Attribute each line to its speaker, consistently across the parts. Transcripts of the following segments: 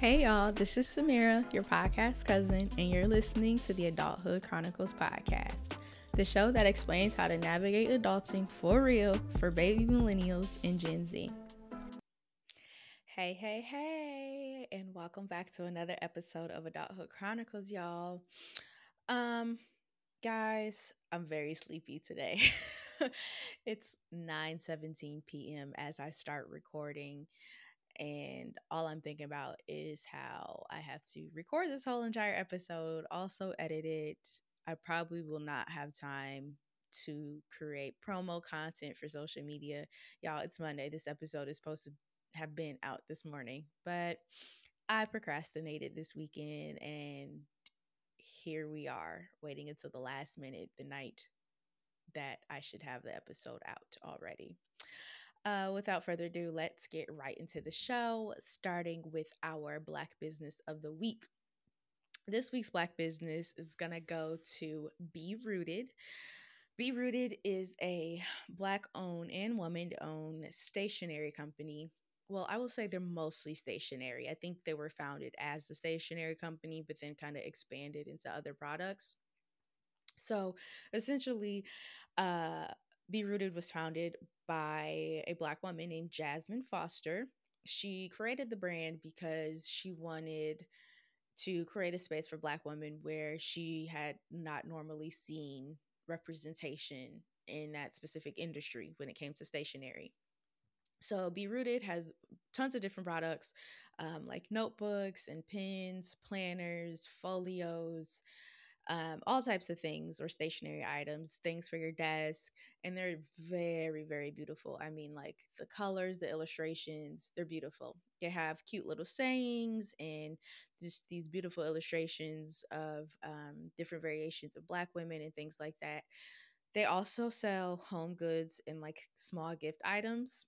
Speaker 1: Hey y'all, this is Samirra, your podcast cousin, and you're listening to the Adulthood Chronicles podcast, the show that explains how to navigate adulting for real for baby millennials and Gen Z. Hey, hey, hey, and welcome back to another episode of Adulthood Chronicles, y'all. Um, guys, I'm very sleepy today. it's 9:17 p.m. as I start recording and all I'm thinking about is how I have to record this whole entire episode, also edit it. I probably will not have time to create promo content for social media. Y'all, it's Monday. This episode is supposed to have been out this morning, but I procrastinated this weekend and here we are waiting until the last minute, the night that I should have the episode out already. Uh, without further ado, let's get right into the show, starting with our Black Business of the Week. This week's Black Business is going to go to Be Rooted. Be Rooted is a Black owned and woman owned stationery company. Well, I will say they're mostly stationery. I think they were founded as a stationery company, but then kind of expanded into other products. So essentially, uh, Be Rooted was founded by a Black woman named Jasmine Foster. She created the brand because she wanted to create a space for Black women where she had not normally seen representation in that specific industry when it came to stationery. So, Be Rooted has tons of different products um, like notebooks and pens, planners, folios, um, all types of things or stationary items, things for your desk. And they're very, very beautiful. I mean, like the colors, the illustrations, they're beautiful. They have cute little sayings and just these beautiful illustrations of um, different variations of Black women and things like that. They also sell home goods and like small gift items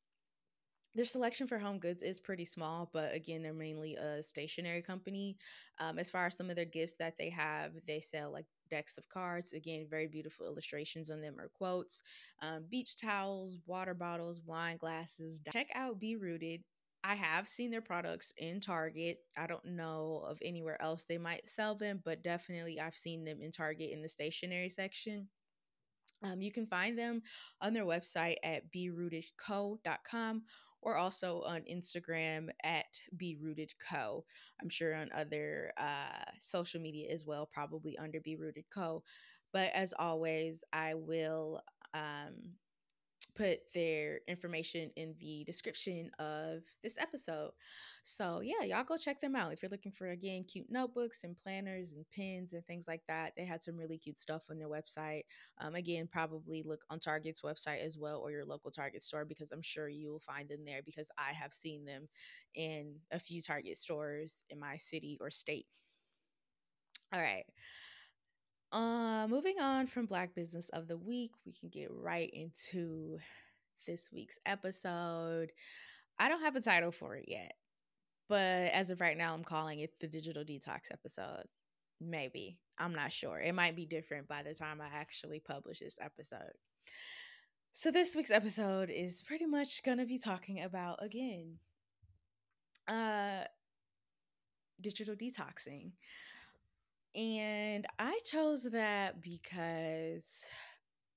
Speaker 1: their selection for home goods is pretty small, but again, they're mainly a stationary company. Um, as far as some of their gifts that they have, they sell like decks of cards. Again, very beautiful illustrations on them or quotes, um, beach towels, water bottles, wine glasses. Check out Be Rooted. I have seen their products in Target. I don't know of anywhere else they might sell them, but definitely I've seen them in Target in the stationery section. Um, you can find them on their website at berootedco.com or also on Instagram at Be Rooted Co. I'm sure on other uh, social media as well, probably under Be Rooted Co. But as always, I will um, put their information in the description of this episode. So, yeah, y'all go check them out. If you're looking for, again, cute notebooks and planners and pens and things like that, they had some really cute stuff on their website. Um, again, probably look on Target's website as well or your local Target store because I'm sure you will find them there because I have seen them in a few Target stores in my city or state. All right. Uh, moving on from Black Business of the Week, we can get right into this week's episode. I don't have a title for it yet, but as of right now, I'm calling it the Digital Detox episode. Maybe. I'm not sure. It might be different by the time I actually publish this episode. So, this week's episode is pretty much going to be talking about, again, uh, digital detoxing. And I chose that because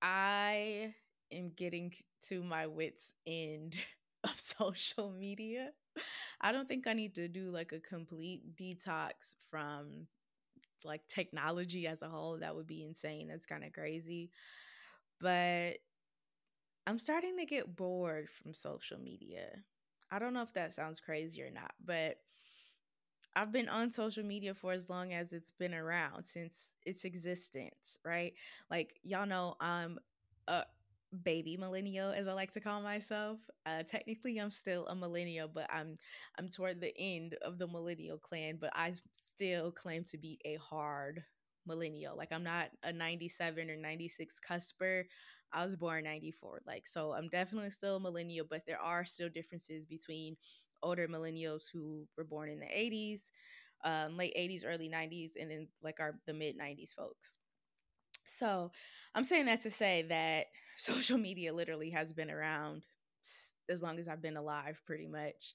Speaker 1: I am getting to my wits' end of social media. I don't think I need to do like a complete detox from like technology as a whole. That would be insane. That's kind of crazy. But I'm starting to get bored from social media. I don't know if that sounds crazy or not, but I've been on social media for as long as it's been around since its existence, right? Like y'all know I'm a baby millennial as I like to call myself. Uh technically I'm still a millennial, but I'm I'm toward the end of the millennial clan, but I still claim to be a hard millennial. Like I'm not a 97 or 96 cusper. I was born 94. Like so I'm definitely still a millennial, but there are still differences between older millennials who were born in the 80s, um, late 80s, early 90s, and then like our the mid 90s folks. So I'm saying that to say that social media literally has been around as long as I've been alive, pretty much.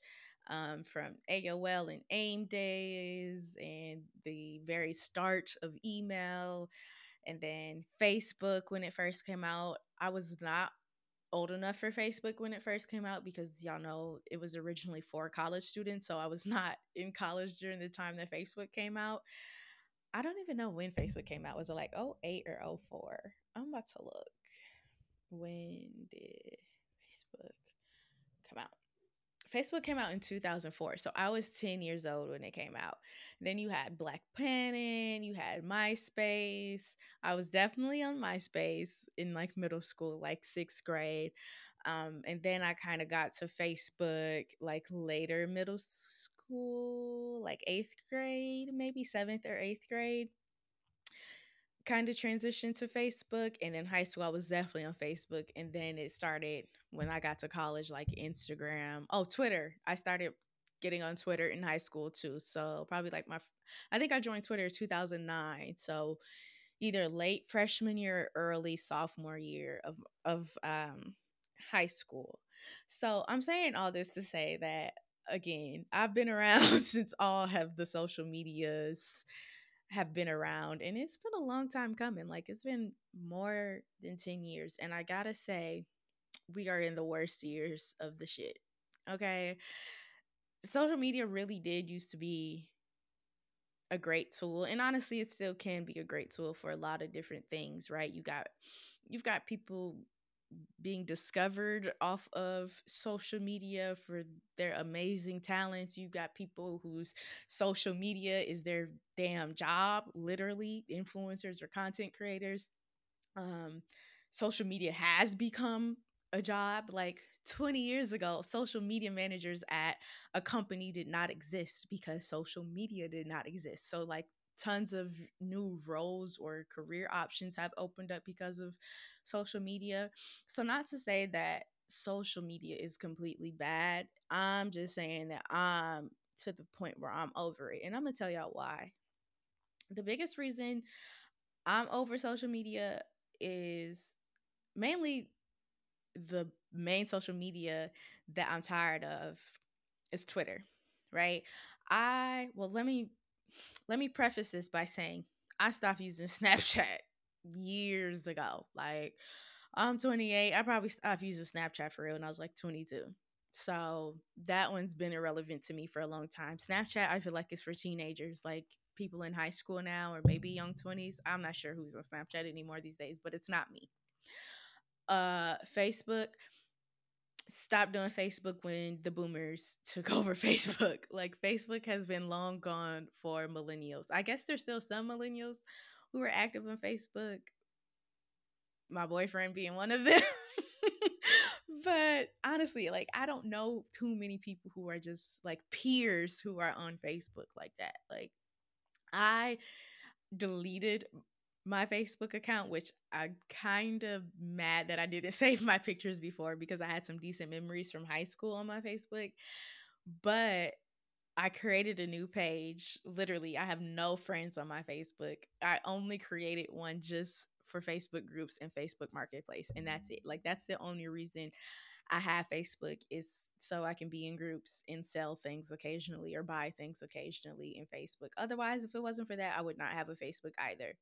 Speaker 1: um, from AOL and AIM days and the very start of email and then Facebook when it first came out. I was not old enough for Facebook when it first came out because y'all know it was originally for college students. So I was not in college during the time that Facebook came out. I don't even know when Facebook came out. Was it like 08 or 04? I'm about to look. When did Facebook come out? Facebook came out in 2004. So I was 10 years old when it came out. Then you had Black Planet, you had MySpace. I was definitely on MySpace in like middle school, like sixth grade. Um, and then I kind of got to Facebook like later middle school, like eighth grade, maybe seventh or eighth grade kind of transitioned to Facebook. And then high school, I was definitely on Facebook. And then it started when I got to college, like Instagram. Oh, Twitter. I started getting on Twitter in high school too. So probably like my, I think I joined Twitter 2009. So either late freshman year or early sophomore year of, of um, high school. So I'm saying all this to say that again, I've been around since all have the social medias have been around and it's been a long time coming like it's been more than 10 years and i gotta say we are in the worst years of the shit okay social media really did used to be a great tool and honestly it still can be a great tool for a lot of different things right you got you've got people being discovered off of social media for their amazing talents. you've got people whose social media is their damn job, literally, influencers or content creators. Um, social media has become a job. Like 20 years ago, social media managers at a company did not exist because social media did not exist. So, like, tons of new roles or career options have opened up because of social media. So, not to say that social media is completely bad, I'm just saying that I'm to the point where I'm over it. And I'm going to tell y'all why. The biggest reason I'm over social media is mainly the main social media that I'm tired of is Twitter, right? I, well, let me let me preface this by saying I stopped using Snapchat years ago. Like, I'm 28. I probably stopped using Snapchat for real when I was like 22. So that one's been irrelevant to me for a long time. Snapchat, I feel like it's for teenagers, like people in high school now or maybe young 20s. I'm not sure who's on Snapchat anymore these days, but it's not me. Uh, Facebook, stopped doing Facebook when the boomers took over Facebook. Like Facebook has been long gone for millennials. I guess there's still some millennials who are active on Facebook. My boyfriend being one of them. but honestly, like I don't know too many people who are just like peers who are on Facebook like that. Like I deleted my Facebook account, which I'm kind of mad that I didn't save my pictures before because I had some decent memories from high school on my Facebook. But I created a new page. Literally, I have no friends on my Facebook. I only created one just for Facebook groups and Facebook Marketplace, and that's it. Like, that's the only reason I have Facebook is so I can be in groups and sell things occasionally or buy things occasionally in Facebook. Otherwise, if it wasn't for that, I would not have a Facebook either.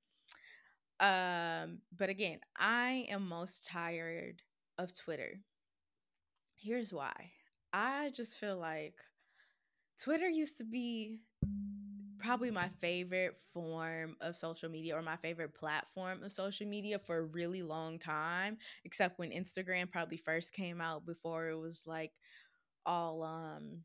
Speaker 1: Um, but again, I am most tired of Twitter. Here's why. I just feel like Twitter used to be probably my favorite form of social media or my favorite platform of social media for a really long time, except when Instagram probably first came out before it was like all um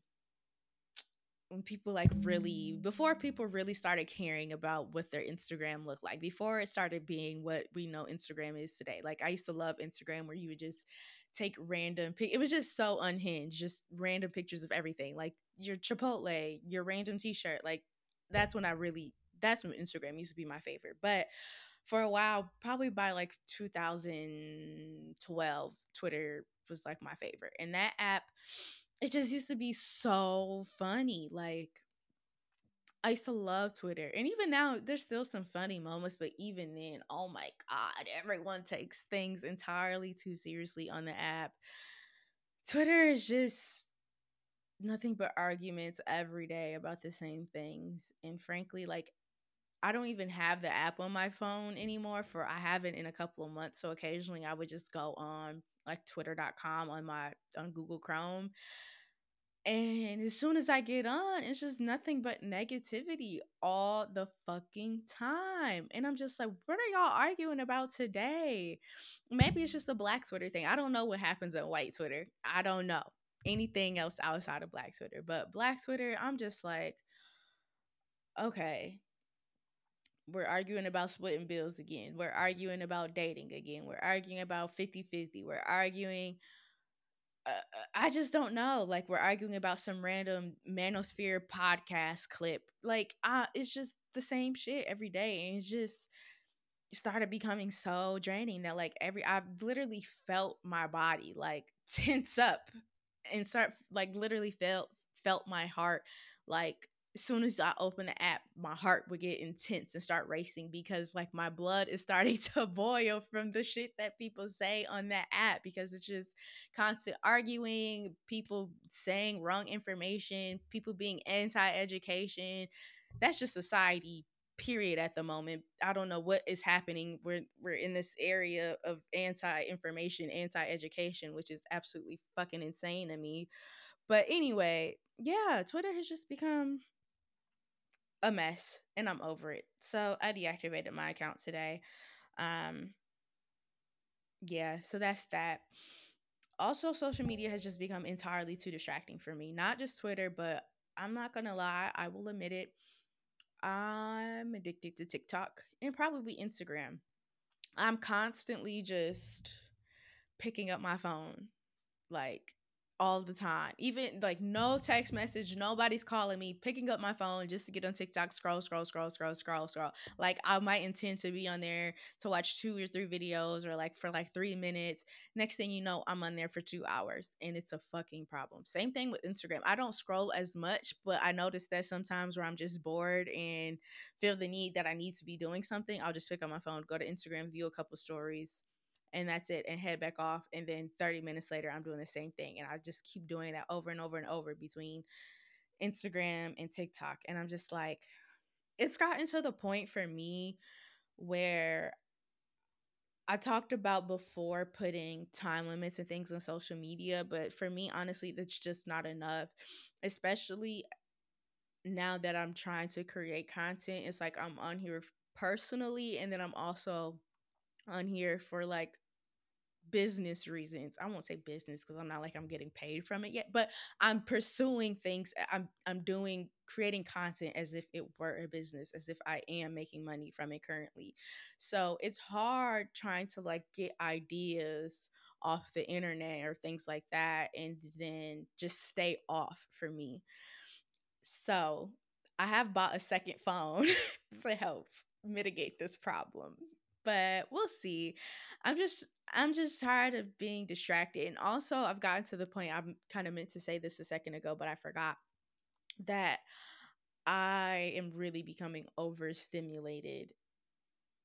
Speaker 1: when people like really before people really started caring about what their Instagram looked like before it started being what we know Instagram is today. Like I used to love Instagram where you would just take random pic- it was just so unhinged, just random pictures of everything. Like your Chipotle, your random t-shirt. Like that's when I really that's when Instagram used to be my favorite. But for a while, probably by like 2012, Twitter was like my favorite. And that app it just used to be so funny. Like I used to love Twitter. And even now, there's still some funny moments, but even then, oh my God, everyone takes things entirely too seriously on the app. Twitter is just nothing but arguments every day about the same things. And frankly, like I don't even have the app on my phone anymore for I haven't in a couple of months. So occasionally I would just go on like twitter.com on my on Google Chrome. And as soon as I get on, it's just nothing but negativity all the fucking time. And I'm just like, what are y'all arguing about today? Maybe it's just a black Twitter thing. I don't know what happens on white Twitter. I don't know anything else outside of black Twitter. But black Twitter, I'm just like, okay, we're arguing about splitting bills again. We're arguing about dating again. We're arguing about 50 50. We're arguing. Uh, uh, I just don't know. Like, we're arguing about some random Manosphere podcast clip. Like, uh, it's just the same shit every day. And it's just started becoming so draining that, like, every, I've literally felt my body like tense up and start, like, literally felt, felt my heart like as soon as I open the app, my heart would get intense and start racing because like my blood is starting to boil from the shit that people say on that app because it's just constant arguing, people saying wrong information, people being anti-education. That's just society period at the moment. I don't know what is happening. We're we're in this area of anti-information, anti-education, which is absolutely fucking insane to me. But anyway, yeah, Twitter has just become a mess and I'm over it. So I deactivated my account today. Um yeah, so that's that. Also social media has just become entirely too distracting for me. Not just Twitter, but I'm not going to lie, I will admit it. I'm addicted to TikTok and probably Instagram. I'm constantly just picking up my phone like all the time. Even like no text message, nobody's calling me, picking up my phone just to get on TikTok, scroll, scroll, scroll, scroll, scroll, scroll. Like I might intend to be on there to watch two or three videos or like for like three minutes. Next thing you know, I'm on there for two hours and it's a fucking problem. Same thing with Instagram. I don't scroll as much, but I notice that sometimes where I'm just bored and feel the need that I need to be doing something, I'll just pick up my phone, go to Instagram, view a couple stories and that's it and head back off and then 30 minutes later i'm doing the same thing and i just keep doing that over and over and over between instagram and tiktok and i'm just like it's gotten to the point for me where I talked about before putting time limits and things on social media, but for me, honestly, that's just not enough, especially now that I'm trying to create content. It's like I'm on here personally, and then I'm also on here for like business reasons. I won't say business because I'm not like I'm getting paid from it yet, but I'm pursuing things. Eh, I'm I'm doing creating content as if it were a business, as if I am making money from it currently. So it's hard trying to like get ideas off the internet or things like that and then just stay off for me. So I have bought a second phone to help mitigate this problem but we'll see. I'm just I'm just tired of being distracted. And also I've gotten to the point I'm kind of meant to say this a second ago, but I forgot that I am really becoming overstimulated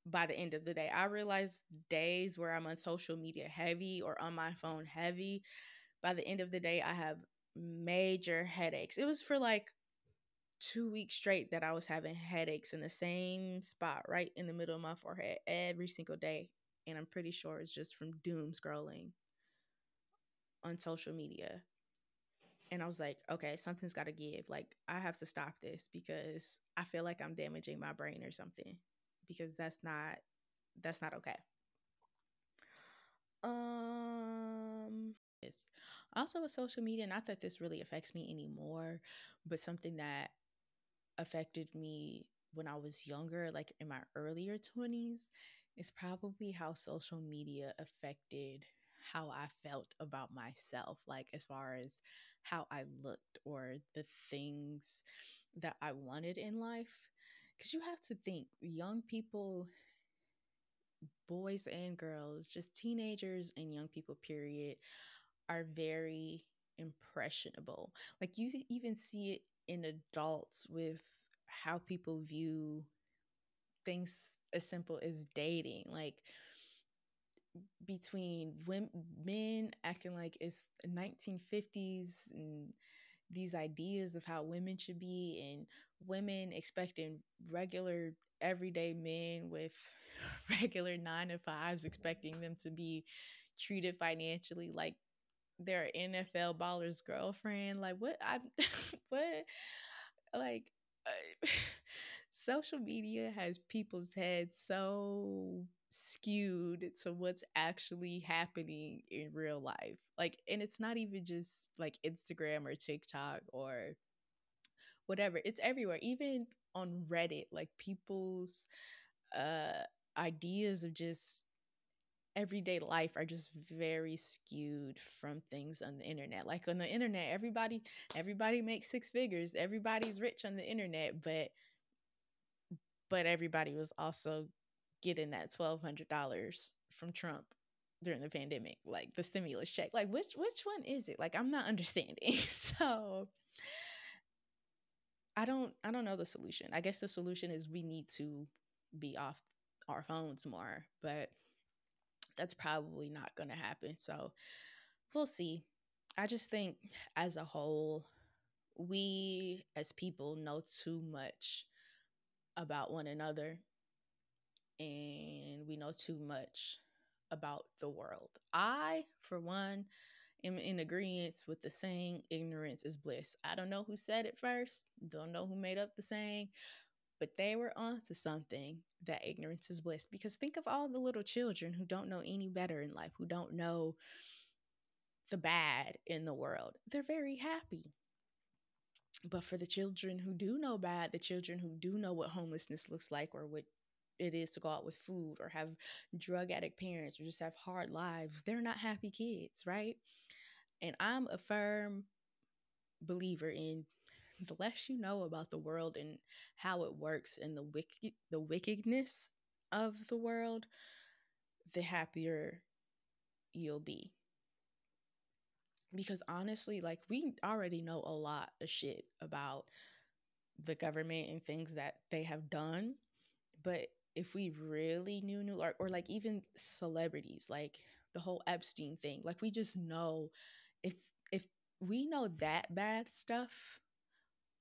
Speaker 1: by the end of the day. I realize days where I'm on social media heavy or on my phone heavy, by the end of the day I have major headaches. It was for like two weeks straight that I was having headaches in the same spot, right in the middle of my forehead, every single day. And I'm pretty sure it's just from doom scrolling on social media. And I was like, okay, something's got to give. Like, I have to stop this because I feel like I'm damaging my brain or something because that's not that's not okay. Um also with social media, not that this really affects me anymore, but something that affected me when I was younger, like in my earlier 20s, is probably how social media affected how I felt about myself, like as far as how I looked or the things that I wanted in life. Because you have to think, young people, boys and girls, just teenagers and young people, period, are very impressionable. Like you even see it in adults with how people view things as simple as dating like between women men acting like it's 1950s and these ideas of how women should be and women expecting regular everyday men with regular nine to fives expecting them to be treated financially like their NFL baller's girlfriend. Like what I what like uh, social media has people's heads so skewed to what's actually happening in real life. Like and it's not even just like Instagram or TikTok or whatever. It's everywhere. Even on Reddit, like people's uh ideas of just everyday life are just very skewed from things on the internet. Like on the internet, everybody everybody makes six figures. Everybody's rich on the internet, but but everybody was also getting that twelve hundred dollars from Trump during the pandemic, like the stimulus check. Like which which one is it? Like I'm not understanding. so I don't I don't know the solution. I guess the solution is we need to be off our phones more, but that's probably not going to happen. So we'll see. I just think as a whole, we as people know too much about one another and we know too much about the world. I, for one, am in agreement with the saying ignorance is bliss. I don't know who said it first, don't know who made up the saying, but they were onto something that ignorance is bliss. Because think of all the little children who don't know any better in life, who don't know the bad in the world. They're very happy. But for the children who do know bad, the children who do know what homelessness looks like or what it is to go out with food or have drug addict parents or just have hard lives, they're not happy kids, right? And I'm a firm believer in the less you know about the world and how it works and the wicked the wickedness of the world, the happier you'll be. Because honestly, like we already know a lot of shit about the government and things that they have done, but if we really knew new or, or like even celebrities, like the whole Epstein thing, like we just know if if we know that bad stuff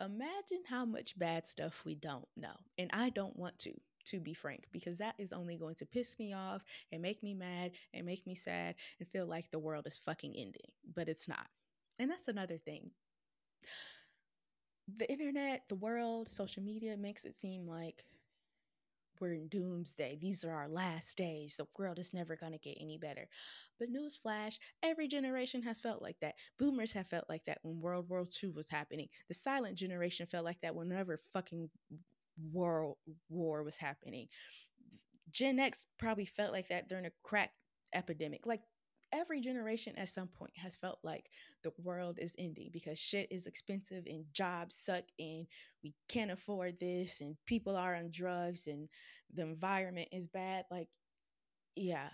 Speaker 1: imagine how much bad stuff we don't know. And I don't want to, to be frank, because that is only going to piss me off and make me mad and make me sad and feel like the world is fucking ending. But it's not. And that's another thing. The internet, the world, social media makes it seem like we're in doomsday. These are our last days. The world is never going to get any better. But newsflash, every generation has felt like that. Boomers have felt like that when World War II was happening. The silent generation felt like that whenever fucking world war was happening. Gen X probably felt like that during a crack epidemic. Like every generation at some point has felt like the world is ending because shit is expensive and jobs suck and we can't afford this and people are on drugs and the environment is bad. Like, yeah,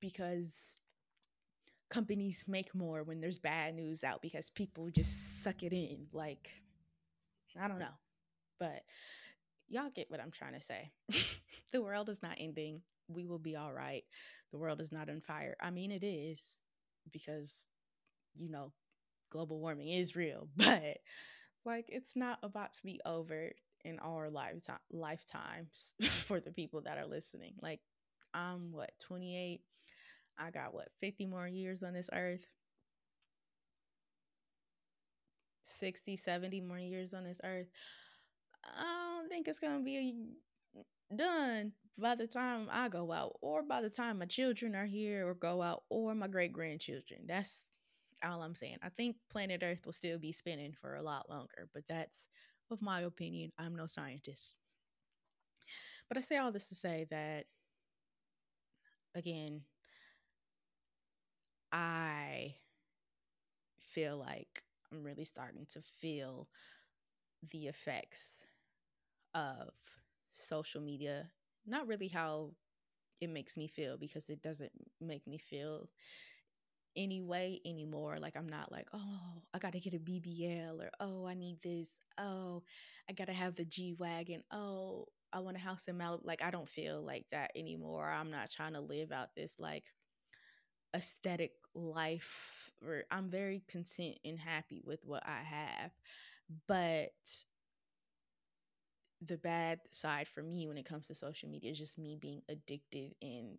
Speaker 1: because companies make more when there's bad news out because people just suck it in. Like, I don't know. But y'all get what I'm trying to say. the world is not ending we will be all right. The world is not on fire. I mean, it is because, you know, global warming is real, but like it's not about to be over in our lifetime uh, lifetimes for the people that are listening. Like I'm what 28. I got what 50 more years on this earth. 60, 70 more years on this earth. I don't think it's to be done by the time I go out, or by the time my children are here or go out, or my great grandchildren. That's all I'm saying. I think planet Earth will still be spinning for a lot longer, but that's of my opinion. I'm no scientist. But I say all this to say that, again, I feel like I'm really starting to feel the effects of social media not really how it makes me feel because it doesn't make me feel any way anymore. Like I'm not like, oh, I gotta get a BBL or oh, I need this. Oh, I gotta have the G wagon. Oh, I want a house in Malibu. Like I don't feel like that anymore. I'm not trying to live out this like aesthetic life or I'm very content and happy with what I have. But the bad side for me when it comes to social media is just me being addicted and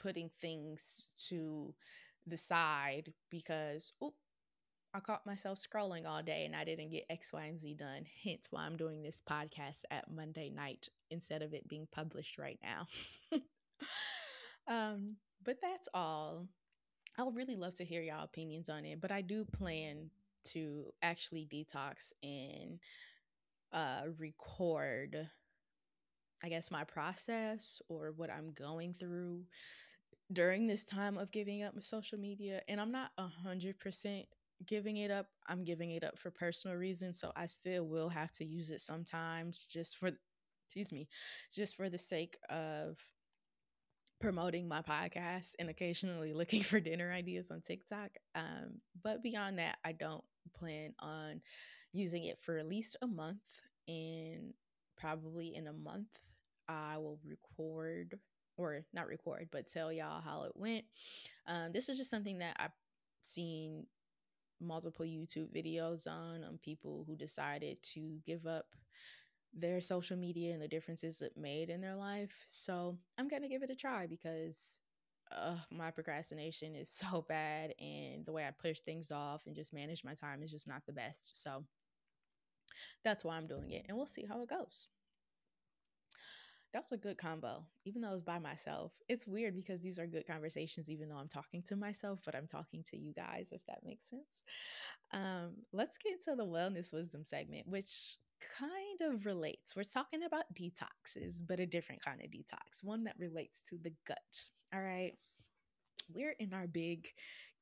Speaker 1: putting things to the side because oh I caught myself scrolling all day and I didn't get X, Y, and Z done. Hence why I'm doing this podcast at Monday night instead of it being published right now. um, but that's all. I would really love to hear y'all opinions on it, but I do plan to actually detox and uh, record, I guess, my process or what I'm going through during this time of giving up social media. And I'm not a hundred percent giving it up. I'm giving it up for personal reasons. So I still will have to use it sometimes just for, excuse me, just for the sake of promoting my podcast and occasionally looking for dinner ideas on TikTok. Um, but beyond that, I don't plan on using it for at least a month. And probably in a month, I will record or not record, but tell y'all how it went. Um, this is just something that I've seen multiple YouTube videos on on people who decided to give up their social media and the differences it made in their life. So I'm gonna give it a try because uh, my procrastination is so bad, and the way I push things off and just manage my time is just not the best. So that's why I'm doing it, and we'll see how it goes that was a good combo, even though it was by myself. It's weird because these are good conversations, even though I'm talking to myself, but I'm talking to you guys, if that makes sense. Um, let's get into the wellness wisdom segment, which kind of relates. We're talking about detoxes, but a different kind of detox, one that relates to the gut. All right. We're in our big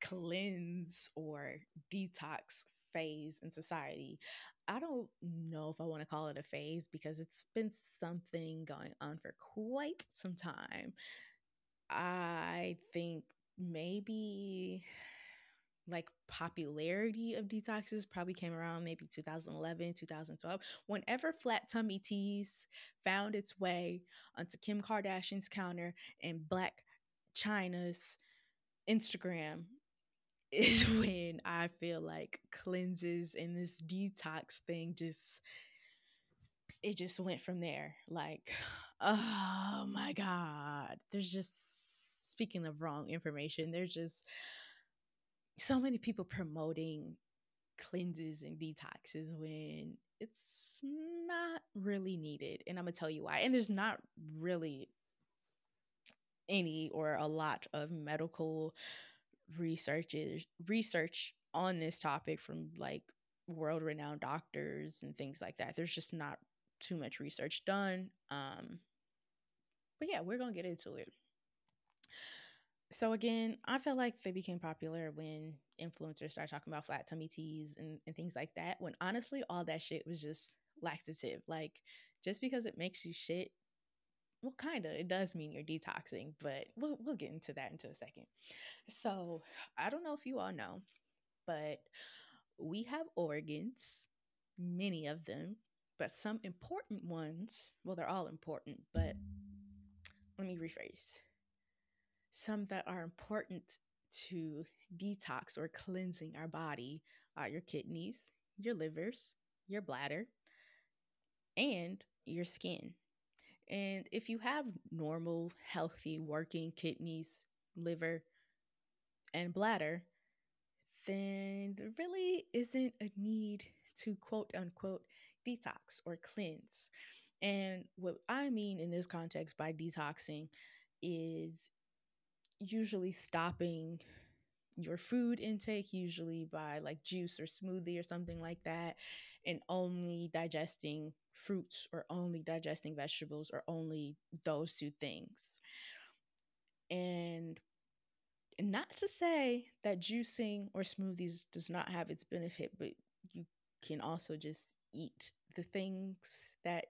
Speaker 1: cleanse or detox phase in society. I don't know if I want to call it a phase because it's been something going on for quite some time. I think maybe like popularity of detoxes probably came around maybe 2011 2012 whenever flat tummy teas found its way onto kim kardashian's counter and Blac Chyna's instagram is when I feel like cleanses and this detox thing just it just went from there. Like, oh my God. There's just speaking of wrong information, there's just so many people promoting cleanses and detoxes when it's not really needed. And I'm gonna tell you why. And there's not really any or a lot of medical researches research on this topic from like world renowned doctors and things like that. There's just not too much research done. Um, but yeah, we're gonna get into it. So again, I feel like they became popular when influencers started talking about flat tummy teas and, and things like that. When honestly, all that shit was just laxative. Like just because it makes you shit, well, kind of, it does mean you're detoxing, but we'll we'll get into that into a second. So I don't know if you all know, but we have organs, many of them, but some important ones. Well, they're all important, but let me rephrase. Some that are important to detox or cleansing our body are your kidneys, your livers, your bladder, and your skin. And if you have normal, healthy, working kidneys, liver, and bladder, then there really isn't a need to quote unquote detox or cleanse. And what I mean in this context by detoxing is usually stopping your food intake, usually by like juice or smoothie or something like that, and only digesting fruits or only digesting vegetables or only those two things. And not to say that juicing or smoothies does not have its benefit, but you can also just eat the things that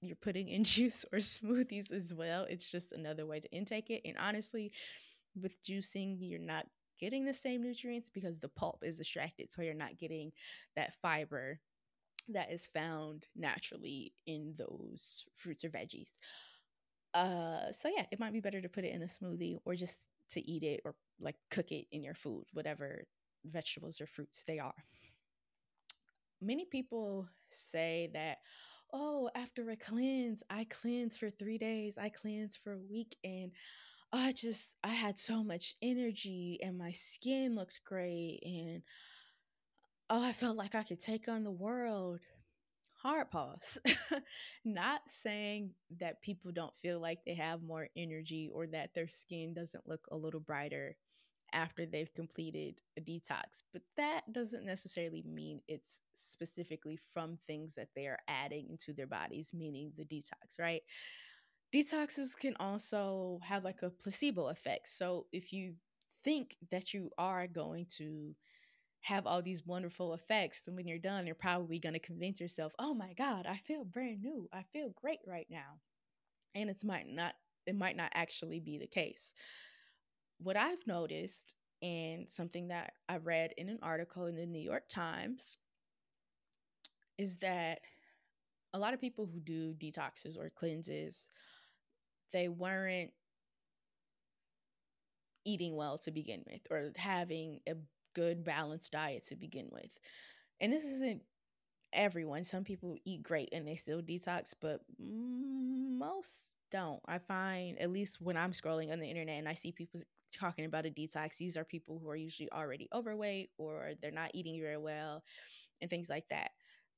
Speaker 1: you're putting in juice or smoothies as well. It's just another way to intake it. And honestly, with juicing, you're not getting the same nutrients because the pulp is extracted. So you're not getting that fiber that is found naturally in those fruits or veggies. Uh, so yeah, it might be better to put it in a smoothie or just to eat it or like cook it in your food, whatever vegetables or fruits they are. Many people say that, oh, after a cleanse, I cleanse for three days, I cleanse for a week, and I just, I had so much energy and my skin looked great, and oh, I felt like I could take on the world. Hard pause. Not saying that people don't feel like they have more energy or that their skin doesn't look a little brighter after they've completed a detox, but that doesn't necessarily mean it's specifically from things that they are adding into their bodies, meaning the detox, right? Detoxes can also have like a placebo effect. So if you think that you are going to have all these wonderful effects, And when you're done, you're probably going to convince yourself, "Oh my god, I feel brand new. I feel great right now." And it's might not it might not actually be the case what I've noticed and something that I read in an article in the New York Times is that a lot of people who do detoxes or cleanses, they weren't eating well to begin with or having a good balanced diet to begin with. And this isn't everyone. Some people eat great and they still detox, but most don't. I find, at least when I'm scrolling on the internet and I see people talking about a detox, these are people who are usually already overweight or they're not eating very well and things like that.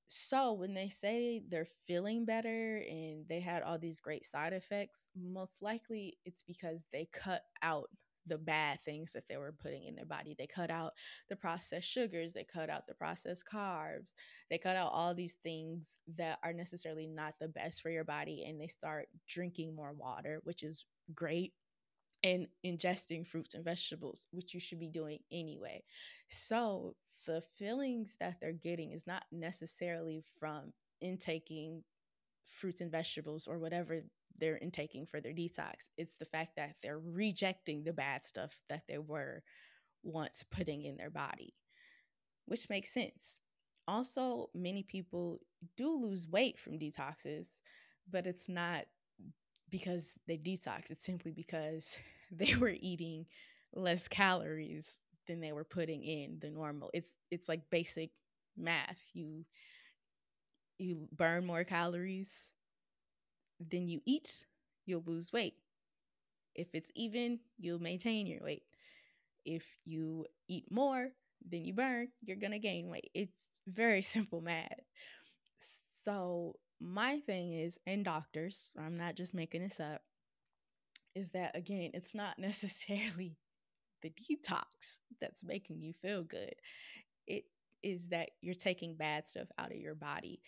Speaker 1: So when they say they're feeling better and they had all these great side effects, most likely it's because they cut out the bad things that they were putting in their body. They cut out the processed sugars, they cut out the processed carbs, they cut out all these things that are necessarily not the best for your body, and they start drinking more water, which is great and ingesting fruits and vegetables, which you should be doing anyway. So the feelings that they're getting is not necessarily from intaking fruits and vegetables or whatever they're intaking for their detox. It's the fact that they're rejecting the bad stuff that they were once putting in their body, which makes sense. Also, many people do lose weight from detoxes, but it's not because they detox. It's simply because they were eating less calories than they were putting in the normal. It's it's like basic math. You you burn more calories than you eat, you'll lose weight. If it's even, you'll maintain your weight. If you eat more than you burn, you're going to gain weight. It's very simple math. So my thing is, and doctors, I'm not just making this up, is that again, it's not necessarily the detox that's making you feel good. It is that you're taking bad stuff out of your body.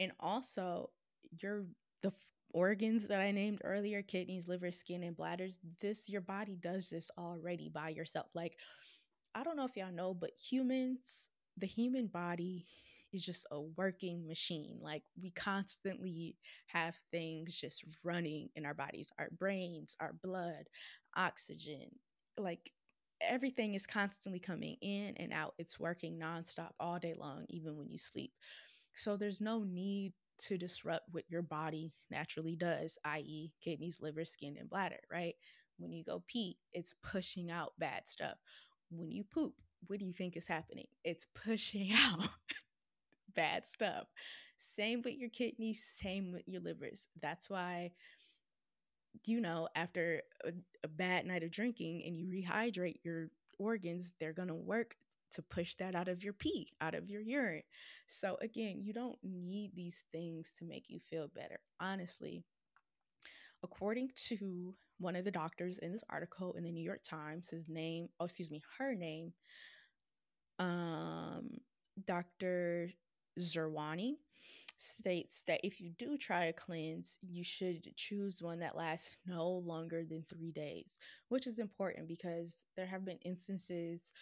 Speaker 1: And also, you're the organs that I named earlier, kidneys, liver, skin, and bladders, this your body does this already by yourself. Like I don't know if y'all know, but humans, the human body is just a working machine. Like we constantly have things just running in our bodies, our brains, our blood, oxygen, like everything is constantly coming in and out. It's working nonstop all day long, even when you sleep. So there's no need to disrupt what your body naturally does, i.e., kidneys, liver, skin, and bladder, right? When you go pee, it's pushing out bad stuff. When you poop, what do you think is happening? It's pushing out bad stuff. Same with your kidneys, same with your livers. That's why, you know, after a, a bad night of drinking and you rehydrate your organs, they're going to work to push that out of your pee, out of your urine. So, again, you don't need these things to make you feel better. Honestly, according to one of the doctors in this article in the New York Times, his name, oh, excuse me, her name, um, Dr. Zerwani states that if you do try a cleanse, you should choose one that lasts no longer than three days, which is important because there have been instances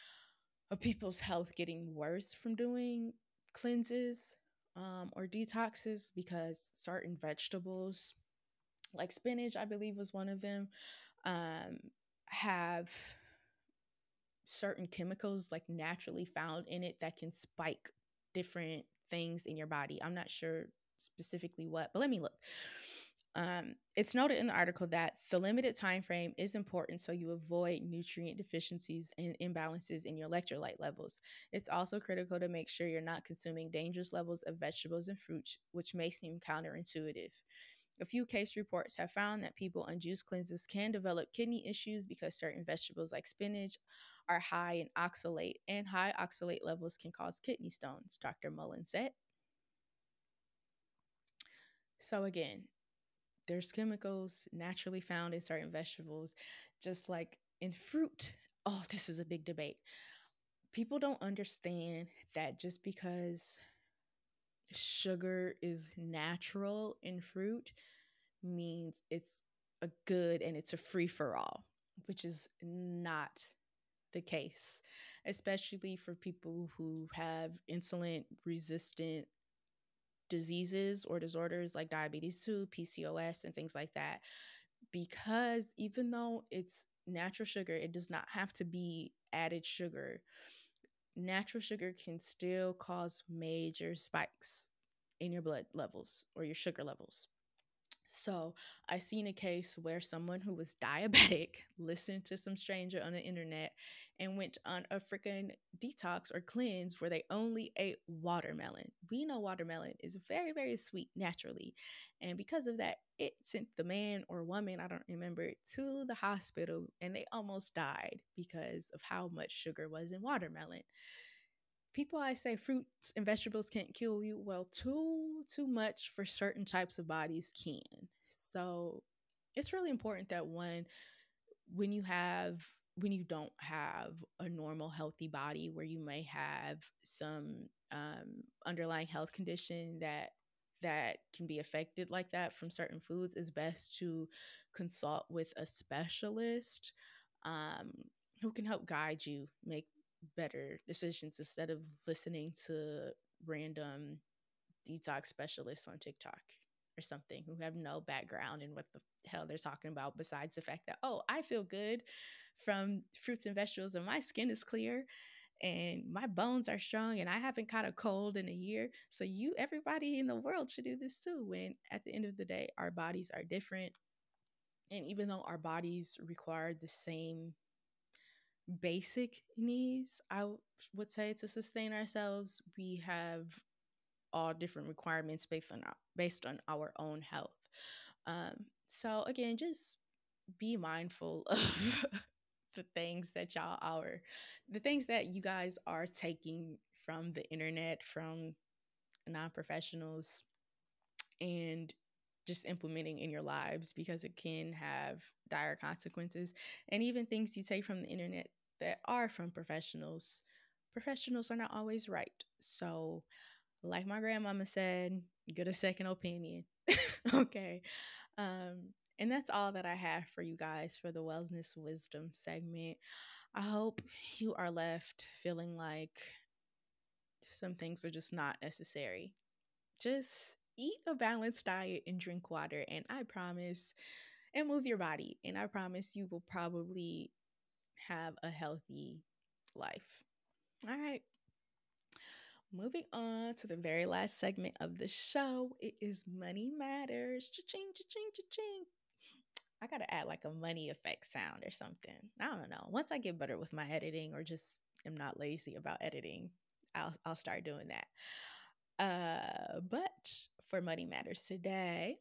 Speaker 1: of people's health getting worse from doing cleanses um, or detoxes because certain vegetables, like spinach, I believe was one of them, um, have certain chemicals like naturally found in it that can spike different things in your body. I'm not sure specifically what, but let me look. Um, it's noted in the article that the limited time frame is important so you avoid nutrient deficiencies and imbalances in your electrolyte levels. It's also critical to make sure you're not consuming dangerous levels of vegetables and fruits, which may seem counterintuitive. A few case reports have found that people on juice cleanses can develop kidney issues because certain vegetables like spinach are high in oxalate, and high oxalate levels can cause kidney stones, Dr. Mullen said. So, again, there's chemicals naturally found in certain vegetables, just like in fruit. Oh, this is a big debate. People don't understand that just because sugar is natural in fruit means it's a good and it's a free for all, which is not the case, especially for people who have insulin resistant diseases or disorders like diabetes 2, PCOS, and things like that. Because even though it's natural sugar, it does not have to be added sugar. Natural sugar can still cause major spikes in your blood levels or your sugar levels. So I seen a case where someone who was diabetic listened to some stranger on the internet and went on a freaking detox or cleanse where they only ate watermelon. We know watermelon is very, very sweet naturally. And because of that, it sent the man or woman, I don't remember, to the hospital and they almost died because of how much sugar was in watermelon people I say fruits and vegetables can't kill you. Well, too too much for certain types of bodies can. So it's really important that one when you have when you don't have a normal healthy body where you may have some um, underlying health condition that that can be affected like that from certain foods is best to consult with a specialist um, who can help guide you make better decisions instead of listening to random detox specialists on TikTok or something who have no background in what the hell they're talking about besides the fact that, oh, I feel good from fruits and vegetables and my skin is clear and my bones are strong and I haven't caught a cold in a year. So you everybody in the world should do this too. When at the end of the day, our bodies are different. And even though our bodies require the same basic needs, I would say to sustain ourselves, we have all different requirements based on our, based on our own health. Um, so again, just be mindful of the things that y'all are, the things that you guys are taking from the internet, from non-professionals, and just implementing in your lives because it can have dire consequences. And even things you take from the internet that are from professionals, professionals are not always right. So, like my grandmama said, get a second opinion. okay. Um, and that's all that I have for you guys for the Wellness Wisdom segment. I hope you are left feeling like some things are just not necessary. Just eat a balanced diet and drink water, and I promise, and move your body, and I promise you will probably have a healthy life. All right. Moving on to the very last segment of the show, it is Money Matters. Cha-ching, cha-ching, cha-ching. I gotta add like a money effect sound or something. I don't know. Once I get better with my editing or just am not lazy about editing, I'll I'll start doing that. Uh, but for Money Matters today,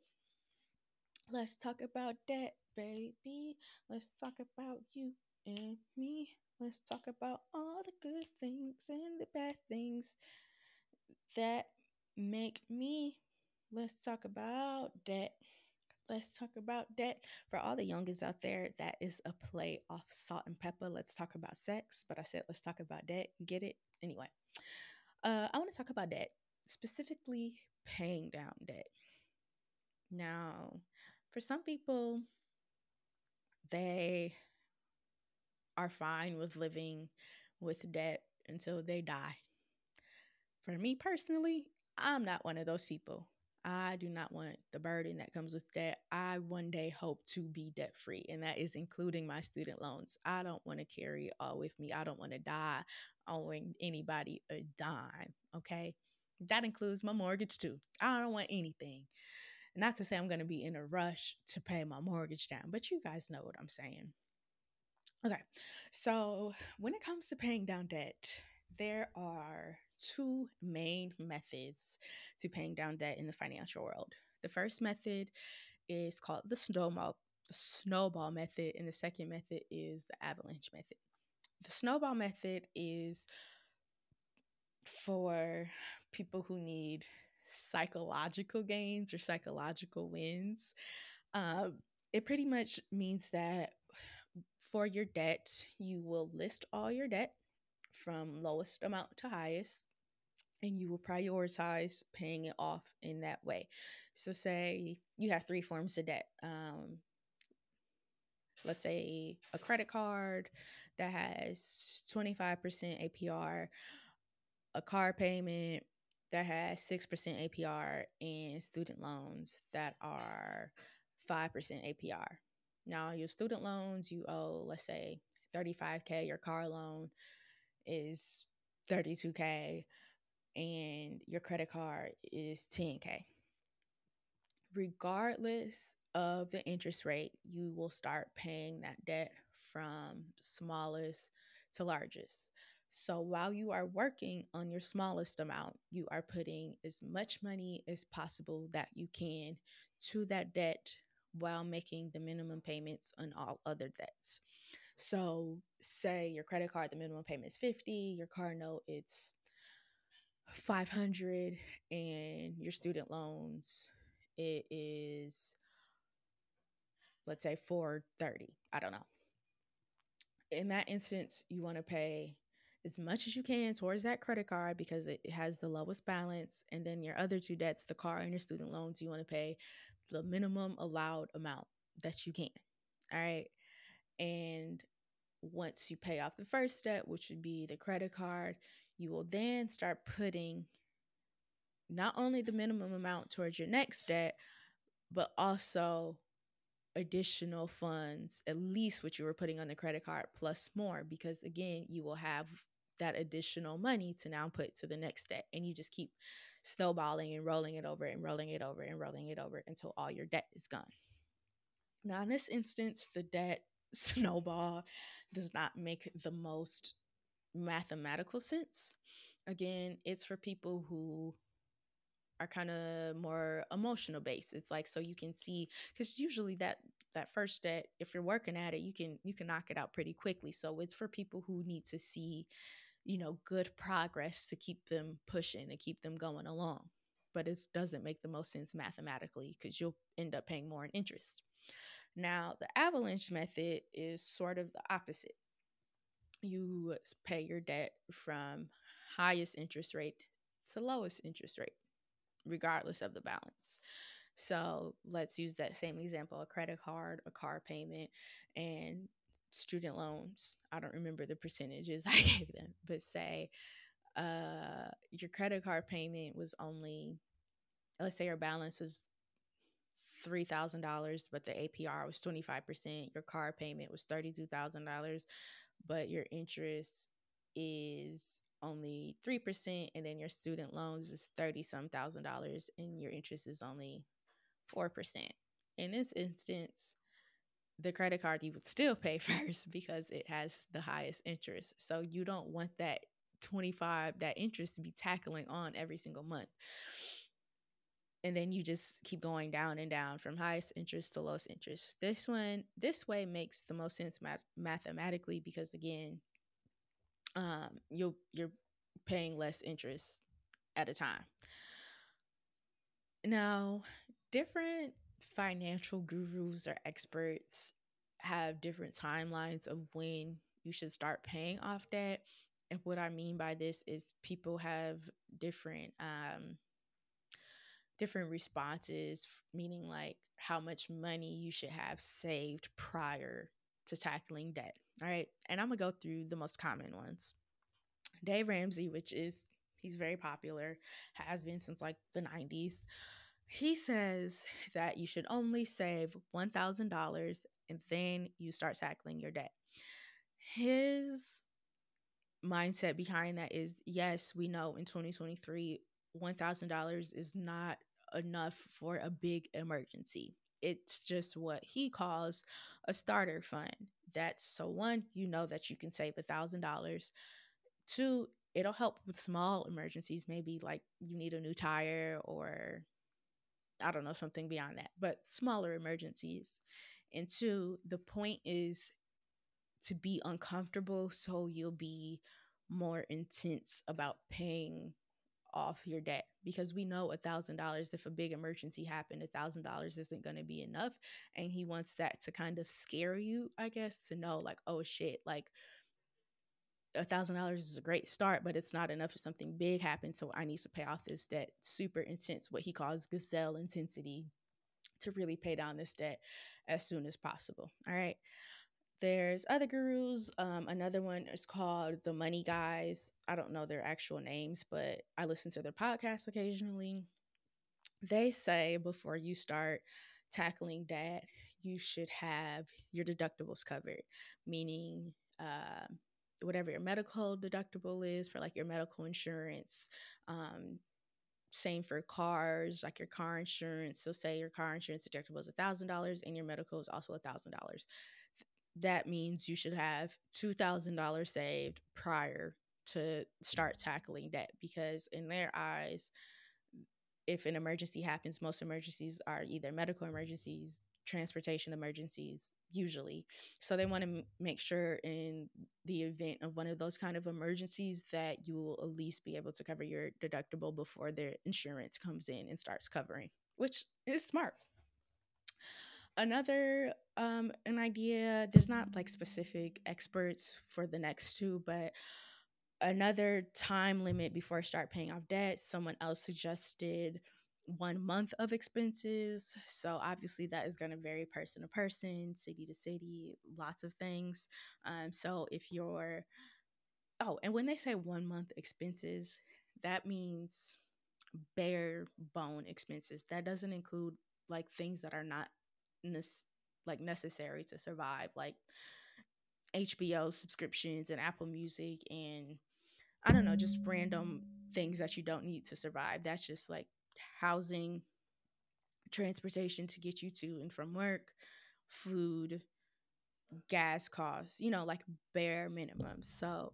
Speaker 1: let's talk about debt, baby. Let's talk about you and me. Let's talk about all the good things and the bad things that make me. Let's talk about debt. Let's talk about debt. For all the youngins out there, that is a play off Salt-N-Pepa. Let's talk about sex, but I said let's talk about debt. Get it? Anyway, uh, I want to talk about debt, specifically paying down debt. Now, for some people, they are fine with living with debt until they die. For me personally, I'm not one of those people. I do not want the burden that comes with debt. I one day hope to be debt free, and that is including my student loans. I don't want to carry all with me. I don't want to die owing anybody a dime. Okay. That includes my mortgage too. I don't want anything. Not to say I'm going to be in a rush to pay my mortgage down, but you guys know what I'm saying. Okay, so when it comes to paying down debt, there are two main methods to paying down debt in the financial world. The first method is called the snowball the snowball method and the second method is the avalanche method. The snowball method is for people who need psychological gains or psychological wins. Um, it pretty much means that for your debt, you will list all your debt from lowest amount to highest and you will prioritize paying it off in that way. So, say you have three forms of debt. Um, let's say a credit card that has 25% APR, a car payment that has 6% APR, and student loans that are 5% APR. Now, your student loans, you owe, let's say, 35K, your car loan is 32K, and your credit card is 10K. Regardless of the interest rate, you will start paying that debt from smallest to largest. So while you are working on your smallest amount, you are putting as much money as possible that you can to that debt while making the minimum payments on all other debts. So, say your credit card, the minimum payment is 50, your car note, it's 500, and your student loans, it is, let's say, 430. I don't know. In that instance, you want to pay as much as you can towards that credit card because it has the lowest balance. And then your other two debts, the car and your student loans, you want to pay the minimum allowed amount that you can. All right. And once you pay off the first debt, which would be the credit card, you will then start putting not only the minimum amount towards your next debt, but also additional funds, at least what you were putting on the credit card, plus more, because again, you will have that additional money to now put to the next debt. And you just keep snowballing and rolling it over and rolling it over and rolling it over until all your debt is gone. Now, in this instance, the debt snowball does not make the most mathematical sense. Again, it's for people who are kind of more emotional based. It's like so you can see because usually that that first debt, if you're working at it, you can you can knock it out pretty quickly. So it's for people who need to see you know, good progress to keep them pushing and keep them going along. But it doesn't make the most sense mathematically because you'll end up paying more in interest. Now, the avalanche method is sort of the opposite. You pay your debt from highest interest rate to lowest interest rate, regardless of the balance. So let's use that same example a credit card, a car payment, and student loans. I don't remember the percentages I gave them, but say uh, your credit card payment was only, let's say your balance was $3,000, but the APR was 25%. Your car payment was $32,000, but your interest is only 3%. And then your student loans is 30 some thousand dollars, and your interest is only 4%. In this instance, the credit card you would still pay first because it has the highest interest. So you don't want that 25 that interest to be tackling on every single month. And then you just keep going down and down from highest interest to lowest interest. This one, this way makes the most sense math- mathematically because again, um, you you're paying less interest at a time. Now, different financial gurus or experts have different timelines of when you should start paying off debt. And what I mean by this is people have different um different responses, meaning like how much money you should have saved prior to tackling debt. All right. And I'm gonna go through the most common ones. Dave Ramsey, which is he's very popular, has been since like the 90s. He says that you should only save $1,000 and then you start tackling your debt. His mindset behind that is yes, we know in 2023, $1,000 is not enough for a big emergency. It's just what he calls a starter fund. That's so one, you know that you can save a thousand dollars. Two, it'll help with small emergencies, maybe like you need a new tire or I don't know, something beyond that, but smaller emergencies. And two, the point is to be uncomfortable so you'll be more intense about paying off your debt because we know a thousand dollars if a big emergency happened a thousand dollars isn't going to be enough. And he wants that to kind of scare you i guess to know like oh shit like a thousand dollars is a great start but it's not enough if something big happens. So i need to pay off this debt. Super intense what he calls gazelle intensity to really pay down this debt as soon as possible. All right there's other gurus. Um, another one is called The Money Guys. I don't know their actual names, but I listen to their podcast occasionally. They say before you start tackling debt, you should have your deductibles covered, meaning uh, whatever your medical deductible is for like your medical insurance. Um, same for cars, like your car insurance. So, say your car insurance deductible is $1,000 and your medical is also $1,000 that means you should have $2,000 saved prior to start mm-hmm. tackling debt because, in their eyes, if an emergency happens, most emergencies are either medical emergencies, transportation emergencies, usually. So they want to mm-hmm. m- make sure in the event of one of those kind of emergencies that you will at least be able to cover your deductible before their insurance comes in and starts covering, which is smart another um an idea there's not like specific experts for the next two but another time limit before I start paying off debt someone else suggested one month of expenses so obviously that is going to vary person to person city to city lots of things um so if you're oh and when they say one month expenses that means bare bone expenses that doesn't include like things that are not like necessary to survive, like HBO subscriptions and Apple Music and I don't know, just random things that you don't need to survive. That's just like housing, transportation to get you to and from work, food, gas costs, you know, like bare minimum. So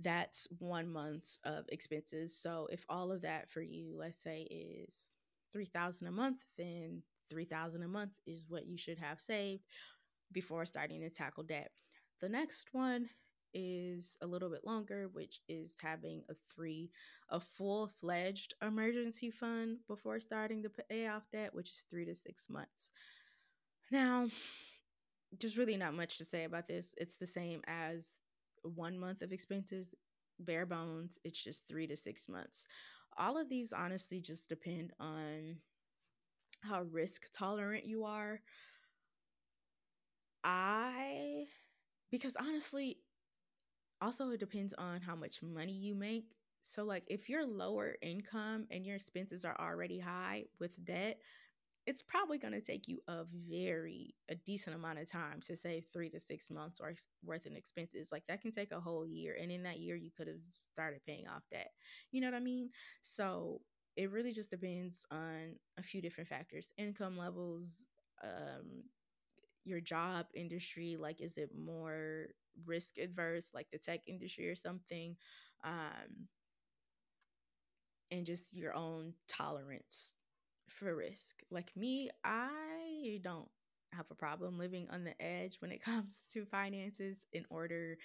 Speaker 1: that's one month of expenses. So if all of that for you, let's say, is 3000 a month, then 3000 a month is what you should have saved before starting to tackle debt. The next one is a little bit longer, which is having a three, a full fledged emergency fund before starting to pay off debt, which is three to six months. Now, there's really not much to say about this. It's the same as one month of expenses, bare bones. It's just three to six months. All of these honestly just depend on how risk tolerant you are. I, because honestly, also it depends on how much money you make. So, like, if you're lower income and your expenses are already high with debt, it's probably going to take you a very a decent amount of time to save three to six months worth in expenses like that can take a whole year and in that year you could have started paying off debt you know what i mean so it really just depends on a few different factors. Income levels um your job industry like is it more risk adverse like the tech industry or something? Um and just your own tolerance for risk. Like me i don't have a problem living on the edge when it comes to finances in order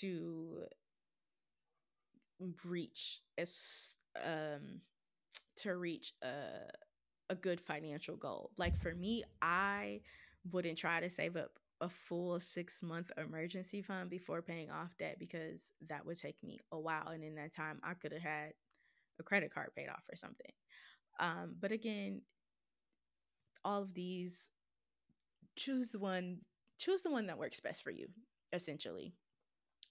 Speaker 1: to reach as um to reach a a good financial goal. Like for me, I wouldn't try to save up a full 6 month emergency fund before paying off debt because that would take me a while and in that time I could have had a credit card paid off or something. Um but again, all of these choose the one choose the one that works best for you essentially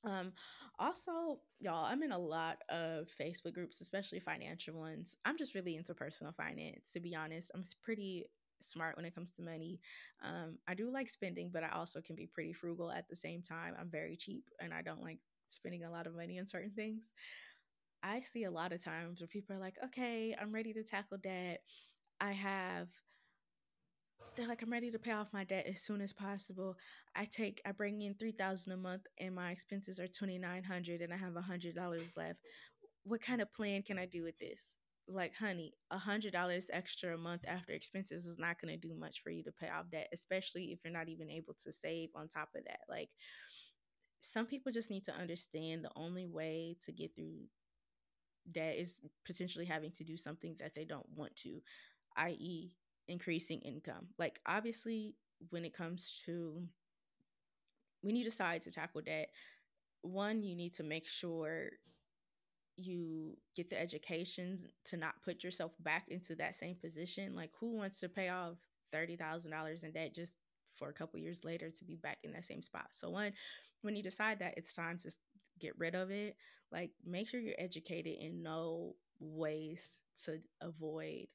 Speaker 1: um, also, y'all, I'm in a lot of Facebook groups, especially financial ones. I'm just really into personal finance, to be honest. I'm pretty smart when it comes to money. Um, I do like spending, but I also can be pretty frugal at the same time. I'm very cheap and I don't like spending a lot of money on certain things. I see a lot of times where people are like, okay, I'm ready to tackle debt. I have they're like i'm ready to pay off my debt as soon as possible. I take i bring in 3000 a month and my expenses are 2900 and i have a $100 left. What kind of plan can i do with this? Like honey a $100 extra a month after expenses is not going to do much for you to pay off debt especially if you're not even able to save on top of that. Like some people just need to understand the only way to get through debt is potentially having to do something that they don't want to i.e increasing income. Like, obviously, when it comes to when you decide to tackle debt, one, you need to make sure you get the education to not put yourself back into that same position. Like, who wants to pay off $30,000 in debt just for a couple years later to be back in that same spot? So, one, when you decide that it's time to get rid of it, like, make sure you're educated and know ways to avoid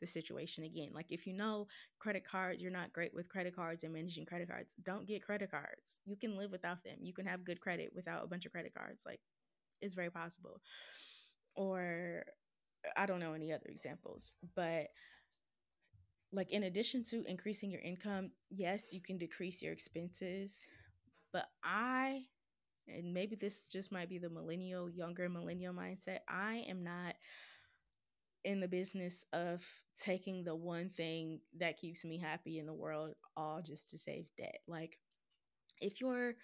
Speaker 1: the situation again. Like if you know credit cards, you're not great with credit cards and managing credit cards, don't get credit cards. You can live without them. You can have good credit without a bunch of credit cards. Like it's very possible. Or I don't know any other examples, but like in addition to increasing your income, yes, you can decrease your expenses, but I and maybe this just might be the millennial, younger millennial mindset. I am not in the business of taking the one thing that keeps me happy in the world all just to save debt. Like if your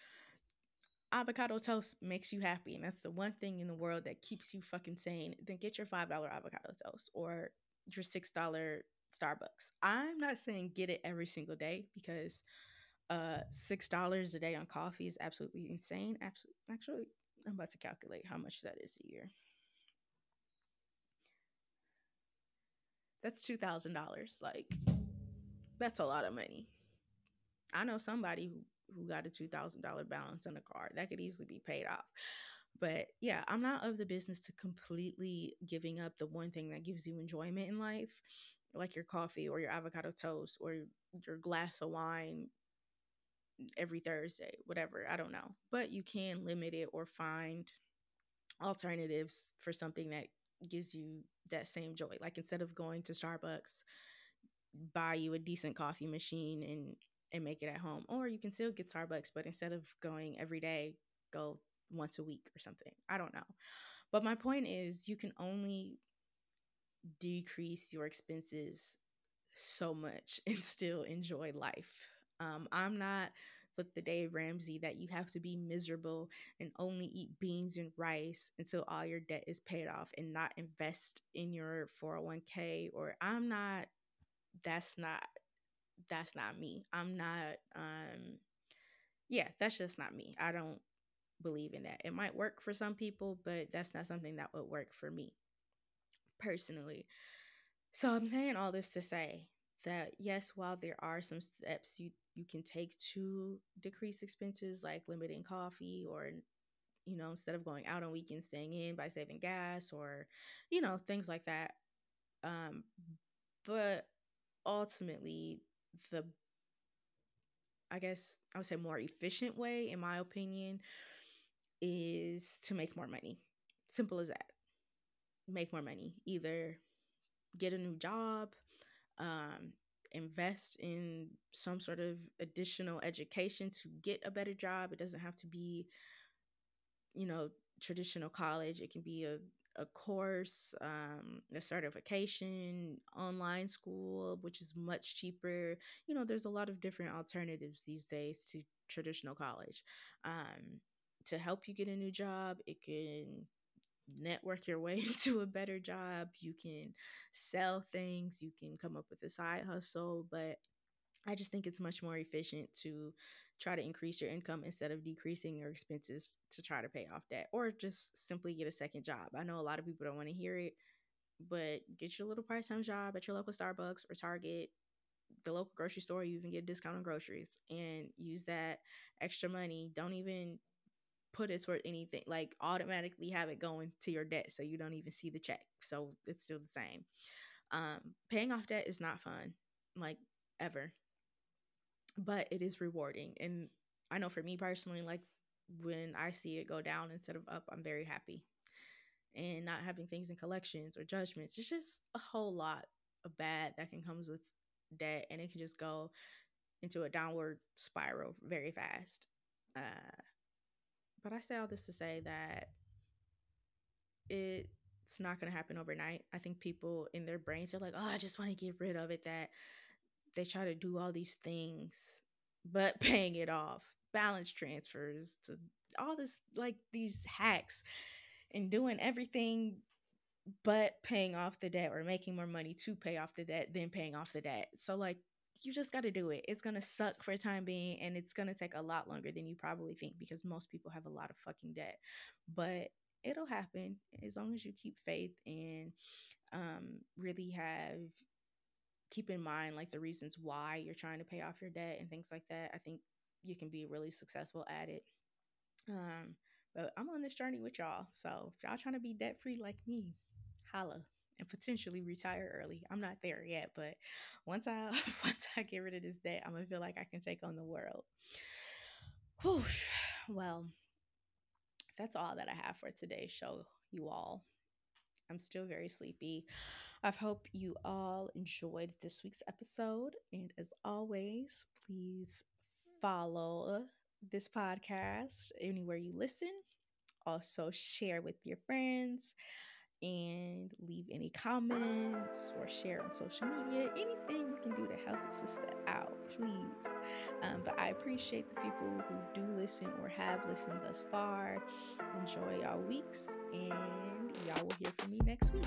Speaker 1: avocado toast makes you happy and that's the one thing in the world that keeps you fucking sane, then get your $5 avocado toast or your $6 Starbucks. I'm not saying get it every single day because uh $6 a day on coffee is absolutely insane. Absolutely actually I'm about to calculate how much that is a year. That's two thousand dollars. Like that's a lot of money. I know somebody who who got a two thousand dollar balance on a card that could easily be paid off. But yeah, I'm not of the business to completely giving up the one thing that gives you enjoyment in life, like your coffee or your avocado toast or your glass of wine every Thursday, whatever. I don't know. But you can limit it or find alternatives for something that gives you that same joy. Like instead of going to Starbucks, buy you a decent coffee machine and and make it at home. Or you can still get Starbucks, but instead of going every day, go once a week or something. I don't know. But my point is you can only decrease your expenses so much and still enjoy life. Um, I'm not with the Dave Ramsey that you have to be miserable and only eat beans and rice until all your debt is paid off and not invest in your 401k or I'm not that's not that's not me. I'm not um yeah, that's just not me. I don't believe in that. It might work for some people, but that's not something that would work for me personally. So I'm saying all this to say that yes, while there are some steps you you can take to decrease expenses like limiting coffee or you know instead of going out on weekends staying in by saving gas or you know things like that. Um but ultimately the i guess i would say more efficient way in my opinion is to make more money. Simple as that. Make more money. Either get a new job um invest in some sort of additional education to get a better job. It doesn't have to be, you know, traditional college. It can be a, a course, um, a certification, online school, which is much cheaper. You know, there's a lot of different alternatives these days to traditional college. Um, to help you get a new job, it can network your way into a better job. You can sell things. You can come up with a side hustle. But I just think it's much more efficient to try to increase your income instead of decreasing your expenses to try to pay off debt or just simply get a second job. I know a lot of people don't want to hear it, but get your little part time job at your local Starbucks or Target, the local grocery store. You even get a discount on groceries and use that extra money. Don't even put it toward anything like automatically have it going to your debt so you don't even see the check so it's still the same um paying off debt is not fun like ever but it is rewarding and i know for me personally like when i see it go down instead of up i'm very happy and not having things in collections or judgments. It's just a whole lot of bad that can comes with debt and it can just go into a downward spiral very fast. Uh, but I say all this to say that it's not going to happen overnight. I think people in their brains are like, oh, I just want to get rid of it. That they try to do all these things, but paying it off, balance transfers, to all this, like these hacks and doing everything but paying off the debt or making more money to pay off the debt than paying off the debt. So, like, you just got to do it. It's going to suck for a time being and it's going to take a lot longer than you probably think because most people have a lot of fucking debt. But it'll happen as long as you keep faith and um, really have keep in mind like the reasons why you're trying to pay off your debt and things like that. I think you can be really successful at it. Um, but I'm on this journey with y'all. So if y'all trying to be debt free like me, holla and potentially retire early. I'm not there yet, but once I once I get rid of this debt, I'm gonna feel like I can take on the world. Whew. Well, that's all that I have for today's show, you all. I'm still very sleepy. I hope you all enjoyed this week's episode. And as always, please follow this podcast anywhere you listen. Also, share with your friends and leave any comments or share on social media. Anything you can do to help a sister out, please. Um, but I appreciate the people who do listen or have listened thus far. Enjoy y'all weeks, and y'all will hear from me next week.